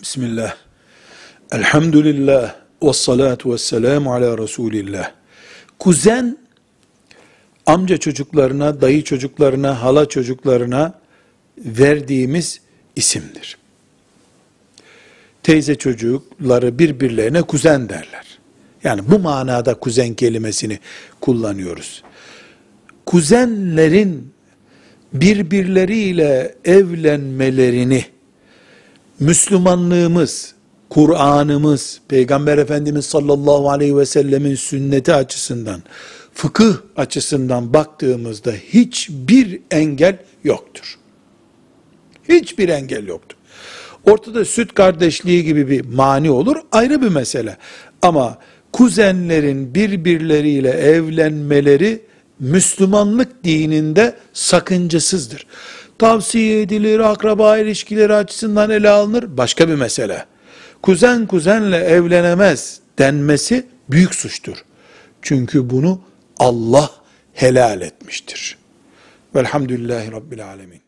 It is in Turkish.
Bismillah. Elhamdülillah. Ve salatu ve selamu ala Resulillah. Kuzen, amca çocuklarına, dayı çocuklarına, hala çocuklarına verdiğimiz isimdir. Teyze çocukları birbirlerine kuzen derler. Yani bu manada kuzen kelimesini kullanıyoruz. Kuzenlerin birbirleriyle evlenmelerini Müslümanlığımız, Kur'an'ımız, Peygamber Efendimiz sallallahu aleyhi ve sellemin sünneti açısından, fıkıh açısından baktığımızda hiçbir engel yoktur. Hiçbir engel yoktur. Ortada süt kardeşliği gibi bir mani olur ayrı bir mesele. Ama kuzenlerin birbirleriyle evlenmeleri Müslümanlık dininde sakıncasızdır. Tavsiye edilir, akraba ilişkileri açısından ele alınır, başka bir mesele. Kuzen kuzenle evlenemez denmesi büyük suçtur. Çünkü bunu Allah helal etmiştir. Velhamdülillahi Rabbil Alemin.